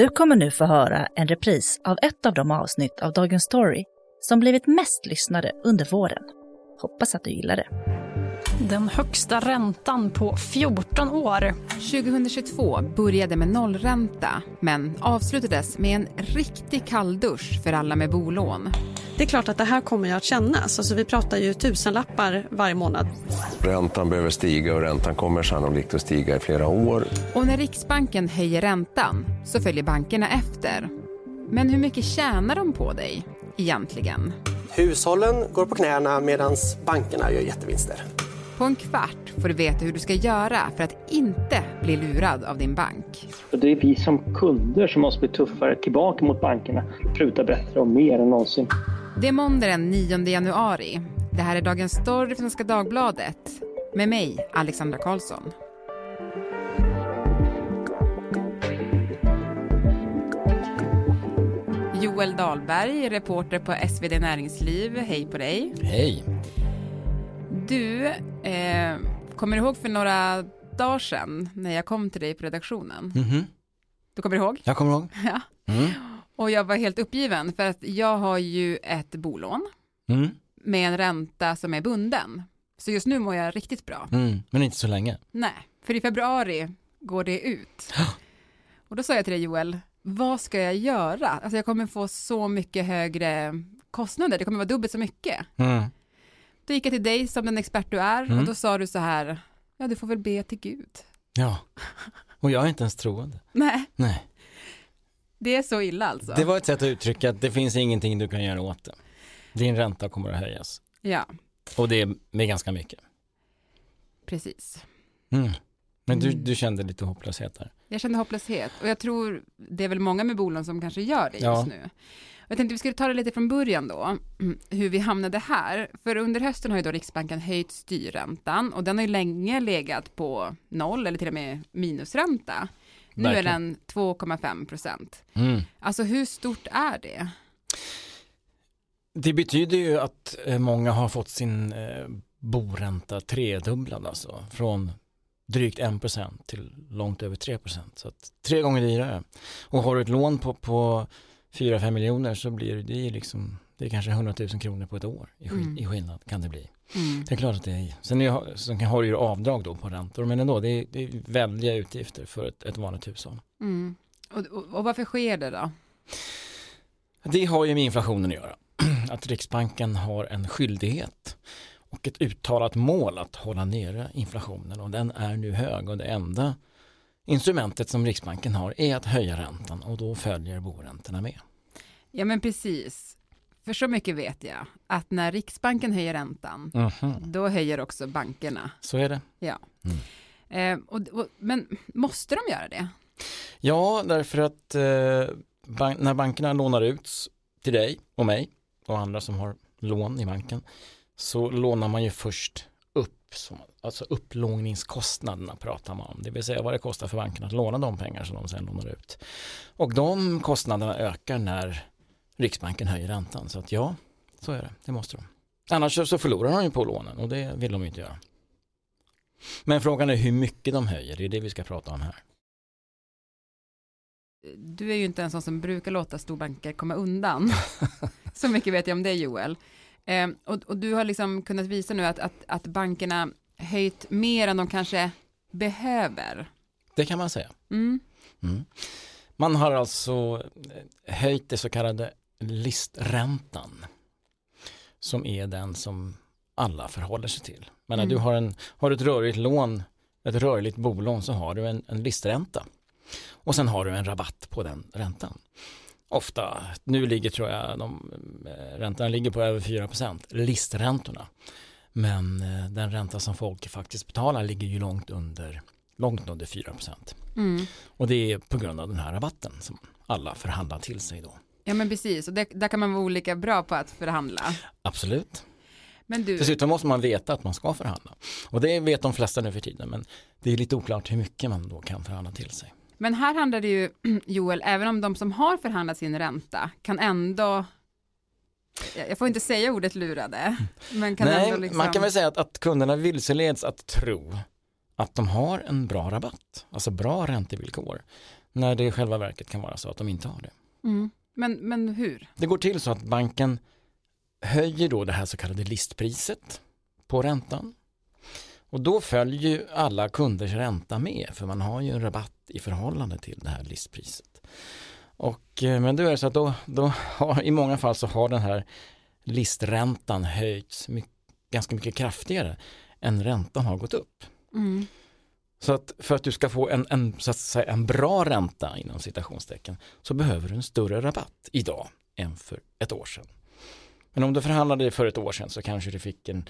Du kommer nu få höra en repris av ett av de avsnitt av Dagens Story som blivit mest lyssnade under våren. Hoppas att du gillar det. Den högsta räntan på 14 år. 2022 började med nollränta men avslutades med en riktig kalldusch för alla med bolån. Det är klart att det här kommer ju att kännas. Alltså vi pratar ju tusenlappar varje månad. Räntan behöver stiga och räntan kommer sannolikt att stiga i flera år. Och när Riksbanken höjer räntan så följer bankerna efter. Men hur mycket tjänar de på dig egentligen? Hushållen går på knäna medan bankerna gör jättevinster. På en kvart får du veta hur du ska göra för att inte bli lurad av din bank. Det är vi som kunder som måste bli tuffare tillbaka mot bankerna, pruta bättre och mer än någonsin. Det är måndag den 9 januari. Det här är Dagens Story från Svenska Dagbladet. Med mig, Alexandra Karlsson. Joel Dahlberg, reporter på SvD Näringsliv. Hej på dig. Hej. Du, eh, kommer du ihåg för några dagar sedan när jag kom till dig på redaktionen? Mhm. Du kommer ihåg? Jag kommer ihåg. Ja. Mm. Och jag var helt uppgiven för att jag har ju ett bolån Mm. med en ränta som är bunden. Så just nu mår jag riktigt bra. Mm. Men inte så länge. Nej, för i februari går det ut. Och då sa jag till dig Joel, vad ska jag göra? Alltså jag kommer få så mycket högre kostnader, det kommer vara dubbelt så mycket. Mm. Då gick jag till dig som den expert du är Mm. och då sa du så här, ja du får väl be till Gud. Ja. Och jag är inte ens troende. Nej, Nej. det är så illa alltså. Det var ett sätt att uttrycka att det finns ingenting du kan göra åt det. Din ränta kommer att höjas. Ja, Och det är med ganska mycket. precis. Mm. Men du, Mm. du kände lite hopplöshet där. Jag kände hopplöshet och jag tror det är väl många med bolån som kanske gör det just Ja. nu. Jag tänkte vi skulle ta det lite från början då, hur vi hamnade här. För under hösten har ju då Riksbanken höjt styrräntan och den har ju länge legat på noll eller till och med minusränta. Nu är Verkligen. den 2,5 procent. Mm. Alltså hur stort är det? Det betyder ju att eh, många har fått sin eh, boränta tredubblad alltså. Från drygt 1% till långt över 3%. Så att tre gånger dyrare. Och har du ett lån på, på 4-5 miljoner så blir det ju liksom, det är kanske 100 000 kronor på ett år i, skill- Mm. i skillnad kan det bli. Mm. Det är klart att det är, sen, är, sen har du ju avdrag då på räntor men ändå, det är, det är väldiga utgifter för ett, ett vanligt hushåll. Mm. Och, och, och varför sker det då? Det har ju med inflationen att göra. Att Riksbanken har en skyldighet och ett uttalat mål att hålla nere inflationen och den är nu hög och det enda instrumentet som Riksbanken har är att höja räntan och då följer boräntorna med. Ja men precis. För så mycket vet jag att när Riksbanken höjer räntan, då höjer också bankerna. Så är det. Ja. Mm. Eh, och, och, men måste de göra det? Ja, därför att eh, ban- när bankerna lånar ut till dig och mig och andra som har lån i banken så lånar man ju först upp, som, alltså upplåningskostnaderna pratar man om, det vill säga vad det kostar för banken att låna de pengar som de sen lånar ut. Och de kostnaderna ökar när Riksbanken höjer räntan, så att ja, så är det, det måste de. Annars så- förlorar de ju på lånen och det vill de ju inte göra. Men frågan är hur mycket de höjer, det är det vi ska prata om här. Du är ju inte en sån som brukar låta storbanker komma undan. så mycket vet jag om det, Joel. Eh, och, och du har liksom kunnat visa nu att, att, att bankerna höjt mer än de kanske behöver. Det kan man säga. Mm. Mm. Man har alltså eh, höjt det så kallade listräntan som är den som alla förhåller sig till. Men när Mm. du har, en, har ett rörligt lån, ett rörligt bolån så har du en, en listränta och sen har du en rabatt på den räntan. Ofta, nu ligger tror jag, de, eh, räntan ligger på över 4% listräntorna. Men eh, den ränta som folk faktiskt betalar ligger ju långt under, långt under 4 Mm. och det är på grund av den här rabatten som alla förhandlar till sig då. Ja men precis, och det, där kan man vara olika bra på att förhandla. Absolut. Men du, Dessutom måste man veta att man ska förhandla. Och det vet de flesta nu för tiden, men det är lite oklart hur mycket man då kan förhandla till sig. Men här handlar det ju, Joel, även om de som har förhandlat sin ränta kan ändå jag får inte säga ordet lurade, men kan Nej, liksom... man kan väl säga att, att kunderna vilseleds att tro att de har en bra rabatt, alltså bra räntevillkor. när det i själva verket kan vara så att de inte har det. Mm. Men, men hur? Det går till så att banken höjer då det här så kallade listpriset på räntan. Och då följer ju alla kunders ränta med för man har ju en rabatt i förhållande till det här listpriset. Och, eh, men då är det så att då, då har, i många fall så har den här listräntan höjts mycket, ganska mycket kraftigare än räntan har gått upp. Mm. Så att för att du ska få en, en, så att säga, en bra ränta inom citationstecken så behöver du en större rabatt idag än för ett år sedan. Men om du förhandlade för ett år sedan så kanske du fick en,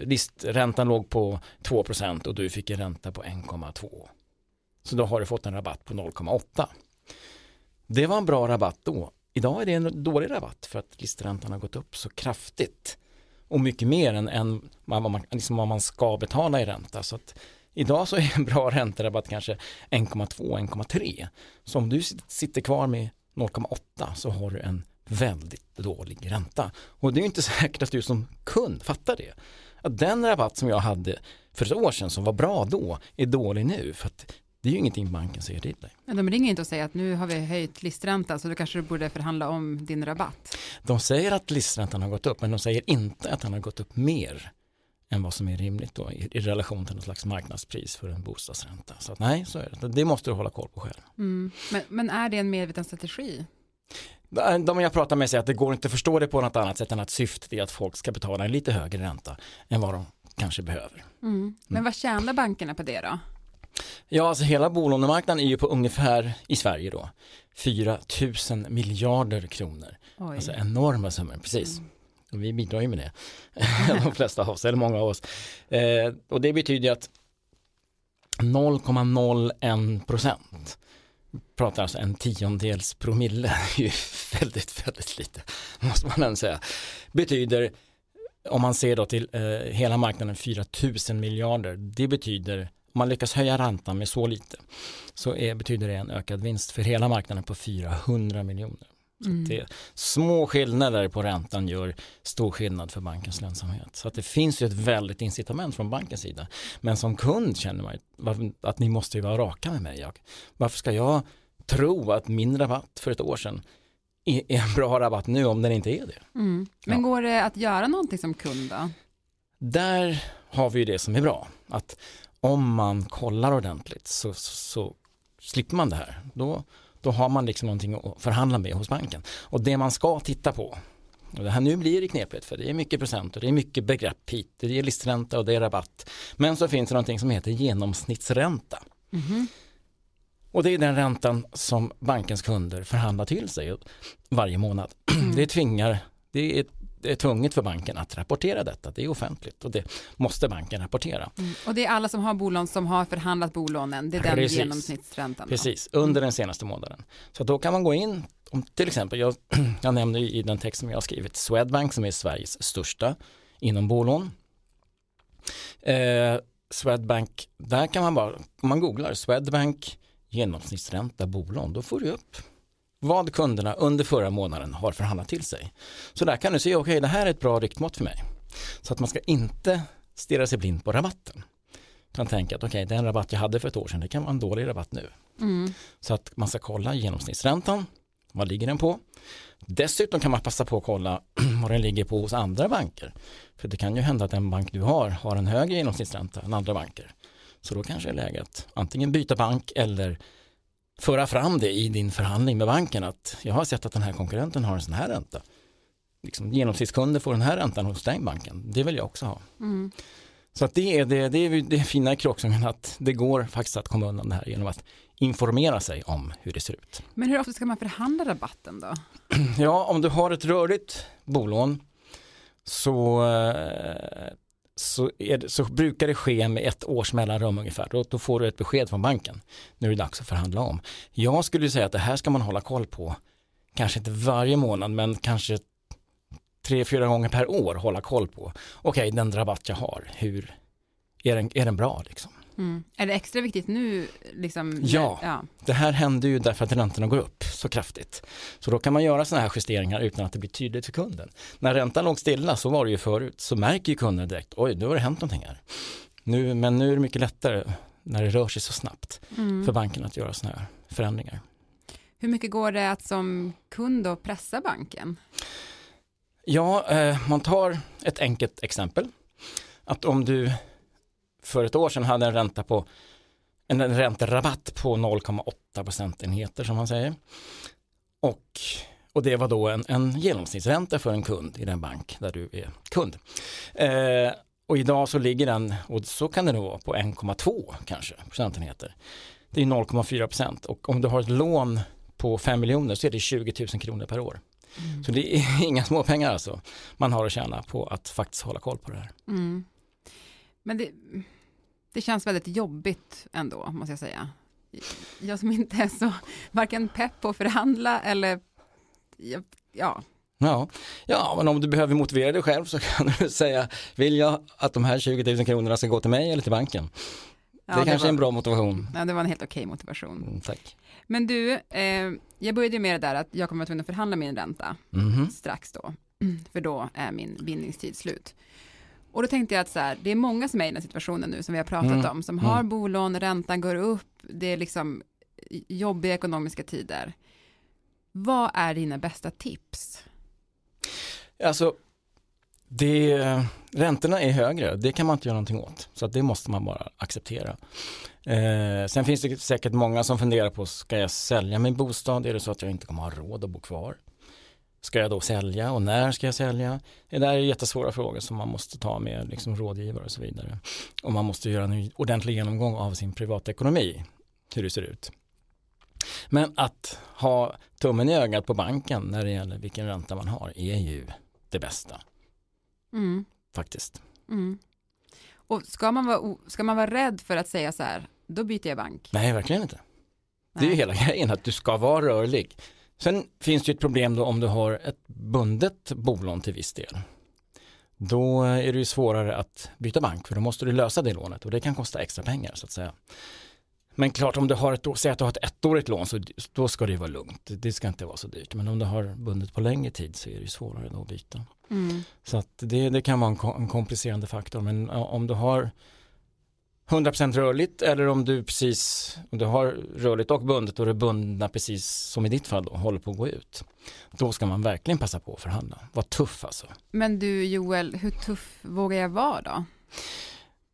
listräntan låg på 2% och du fick en ränta på 1,2. Så då har du fått en rabatt på 0,8. Det var en bra rabatt då. Idag är det en dålig rabatt för att listräntan har gått upp så kraftigt och mycket mer än, än vad, man, liksom vad man ska betala i ränta. Så att idag så är en bra ränterabatt kanske 1,2-1,3. Så om du sitter kvar med 0,8 så har du en väldigt dålig ränta. Och det är inte säkert att du som kund fattar det. Att den rabatt som jag hade för ett år sedan som var bra då är dålig nu. För att det är ju ingenting banken säger till dig. Men de ringer inte och säger att nu har vi höjt listränta så då kanske du borde förhandla om din rabatt. De säger att listräntan har gått upp men de säger inte att den har gått upp mer än vad som är rimligt då i, i relation till något slags marknadspris för en bostadsränta. Så att, nej, så är det. Det måste du hålla koll på själv. Mm. Men, men är det en medveten strategi? De jag pratar med säger att det går inte att förstå det på något annat sätt än att syftet är att folk ska betala en lite högre ränta än vad de kanske behöver. Mm. Men vad tjänar bankerna på det då? Ja, alltså hela bolånemarknaden är ju på ungefär i Sverige då 4 000 miljarder kronor. Oj. Alltså enorma summor, precis. Mm. Och vi bidrar ju med det, de flesta av oss, eller många av oss. Eh, och det betyder att 0,01 procent pratar alltså en tiondels promille, det är ju väldigt, väldigt lite, måste man ändå säga, betyder, om man ser då till eh, hela marknaden 4 000 miljarder, det betyder, om man lyckas höja räntan med så lite, så är, betyder det en ökad vinst för hela marknaden på 400 miljoner. Mm. det, små skillnader på räntan gör stor skillnad för bankens lönsamhet. Så att det finns ju ett väldigt incitament från bankens sida. Men som kund känner man att ni måste ju vara raka med mig. Jag. Varför ska jag tro att min rabatt för ett år sedan är en bra rabatt nu om den inte är det? Mm. Men ja. går det att göra någonting som kund då? Där har vi ju det som är bra. Att om man kollar ordentligt så, så, så slipper man det här. Då då har man liksom någonting att förhandla med hos banken. Och det man ska titta på, och det här nu blir det knepigt för det är mycket procent och det är mycket begrepp hit, det är listränta och det är rabatt. Men så finns det någonting som heter genomsnittsränta. Mm -hmm. Och det är den räntan som bankens kunder förhandlar till sig varje månad. Mm. Det tvingar, det är det är tvunget för banken att rapportera detta. Det är offentligt och det måste banken rapportera. Mm. Och det är alla som har bolån som har förhandlat bolånen. Det är den Precis. genomsnittsräntan. Precis, under den senaste månaden. Så då kan man gå in, om till exempel, jag, jag nämner i den text som jag har skrivit, Swedbank som är Sveriges största inom bolån. Eh, Swedbank, där kan man bara, om man googlar Swedbank genomsnittsränta bolån, då får du upp vad kunderna under förra månaden har förhandlat till sig. Så där kan du se, okej okay, det här är ett bra riktmått för mig. Så att man ska inte stirra sig blind på rabatten. Utan tänka att okej, okay, den rabatt jag hade för ett år sedan, det kan vara en dålig rabatt nu. Mm. Så att man ska kolla genomsnittsräntan, vad ligger den på? Dessutom kan man passa på att kolla vad den ligger på hos andra banker. För det kan ju hända att den bank du har har en högre genomsnittsränta än andra banker. Så då kanske det är läge att antingen byta bank eller föra fram det i din förhandling med banken att jag har sett att den här konkurrenten har en sån här ränta. Liksom, genomsnittskunder får den här räntan hos den banken, det vill jag också ha. Mm. Så att det är det, det, är det fina i Kroksungen att det går faktiskt att komma undan det här genom att informera sig om hur det ser ut. Men hur ofta ska man förhandla rabatten då? Ja, om du har ett rörligt bolån så eh, så, det, så, brukar det ske med ett års mellanrum ungefär. Då, då, får du ett besked från banken. Nu är det dags att förhandla om. Jag skulle säga att det här ska man hålla koll på. Kanske inte varje månad men kanske tre, fyra gånger per år hålla koll på. Okej, okay, den rabatt jag har, hur är den, är den bra liksom? Mm. Är det extra viktigt nu? Liksom, ja, ja, det här händer ju därför att räntorna går upp så kraftigt. Så då kan man göra sådana här justeringar utan att det blir tydligt för kunden. När räntan låg stilla, så var det ju förut, så märker ju kunden direkt, oj, nu har det hänt någonting här. Nu, men nu är det mycket lättare när det rör sig så snabbt mm. för banken att göra sådana här förändringar. Hur mycket går det att som kund då pressa banken? Ja, eh, man tar ett enkelt exempel. Att om du för ett år sedan hade en ränta på en ränterabatt på 0,8 procentenheter som man säger. Och, och det var då en, en genomsnittsränta för en kund i den bank där du är kund. Eh, och idag så ligger den, och så kan det nog vara, på 1,2 kanske procentenheter. Det är 0,4 procent och om du har ett lån på 5 miljoner så är det 20 000 kronor per år. Mm. Så det är inga små pengar alltså man har att tjäna på att faktiskt hålla koll på det här. Mm. Men det, det känns väldigt jobbigt ändå, måste jag säga. Jag som inte är så, varken pepp på att förhandla eller, ja. Ja, ja, men om du behöver motivera dig själv så kan du säga, vill jag att de här 20 000 kronorna ska gå till mig eller till banken? Ja, det, det kanske var, är en bra motivation. Ja, det var en helt okej motivation. Mm, tack. Men du, eh, jag började med det där att jag kommer att vara tvungen att förhandla min ränta mm. strax då, för då är min bindningstid slut. Och då tänkte jag att så här, det är många som är i den här situationen nu som vi har pratat mm. om, som har mm. bolån, räntan går upp, det är liksom jobbiga ekonomiska tider. Vad är dina bästa tips? Alltså, det, räntorna är högre, det kan man inte göra någonting åt. Så det måste man bara acceptera. Eh, sen finns det säkert många som funderar på, ska jag sälja min bostad? Är det så att jag inte kommer ha råd att bo kvar? Ska jag då sälja och när ska jag sälja? Det där är jättesvåra frågor som man måste ta med liksom rådgivare och så vidare. Och man måste göra en ordentlig genomgång av sin privatekonomi, hur det ser ut. Men att ha tummen i ögat på banken när det gäller vilken ränta man har är ju det bästa. Mm. Faktiskt. Mm. Och ska man, vara, ska man vara rädd för att säga så här, då byter jag bank? Nej, verkligen inte. Nej. Det är ju hela grejen, att du ska vara rörlig. Sen finns det ett problem då om du har ett bundet bolån till viss del. Då är det ju svårare att byta bank för då måste du lösa det lånet och det kan kosta extra pengar så att säga. Men klart om du har ett, säg att du har ett ettårigt lån så då ska det ju vara lugnt. Det ska inte vara så dyrt. Men om du har bundet på längre tid så är det ju svårare då att byta. Mm. Så att det, det kan vara en, en komplicerande faktor. Men om du har 100% rörligt eller om du precis, om du har rörligt och bundet och det bundna precis som i ditt fall då, håller på att gå ut. Då ska man verkligen passa på att förhandla. Var tuff alltså. Men du Joel, hur tuff vågar jag vara då?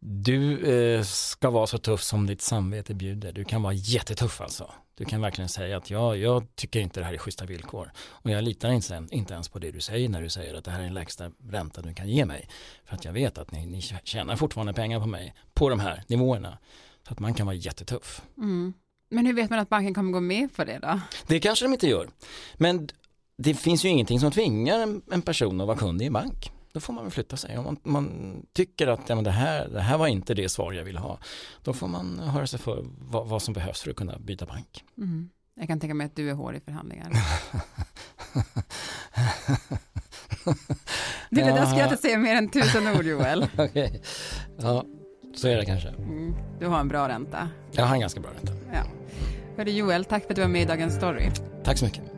Du eh, ska vara så tuff som ditt samvete bjuder. Du kan vara jättetuff alltså. Du kan verkligen säga att ja, jag tycker inte det här är schyssta villkor. Och jag litar inte, inte ens på det du säger när du säger att det här är den lägsta ränta du kan ge mig. För att jag vet att ni, ni tjänar fortfarande pengar på mig på de här nivåerna. Så att man kan vara jättetuff. Mm. Men hur vet man att banken kommer gå med på det då? Det kanske de inte gör. Men det finns ju ingenting som tvingar en, en person att vara kund i en bank då får man väl flytta sig. Om man, man tycker att ja, men det, här, det här var inte det svar jag ville ha, då får man höra sig för vad, vad som behövs för att kunna byta bank. Mm. Jag kan tänka mig att du är hård i förhandlingar. det där ska jag inte säga mer än tusen ord Joel. okay. Ja, så är det kanske. Mm. Du har en bra ränta. Jag har en ganska bra ränta. Ja. Hörde Joel, tack för att du var med i Dagens Story. Tack så mycket.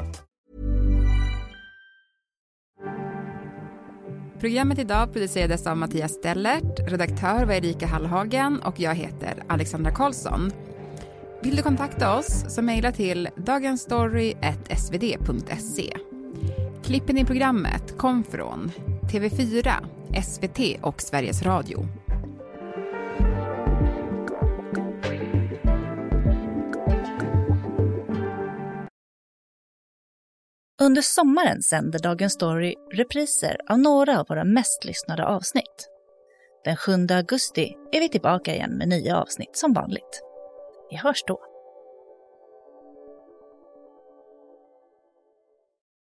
Programmet idag producerades av Mattias Stellert, redaktör var Erika Hallhagen och jag heter Alexandra Karlsson. Vill du kontakta oss så mejla till dagensstory.svd.se. Klippen i programmet kom från TV4, SVT och Sveriges Radio. Under sommaren sänder Dagens Story repriser av några av våra mest lyssnade avsnitt. Den 7 augusti är vi tillbaka igen med nya avsnitt som vanligt. Vi hörs då.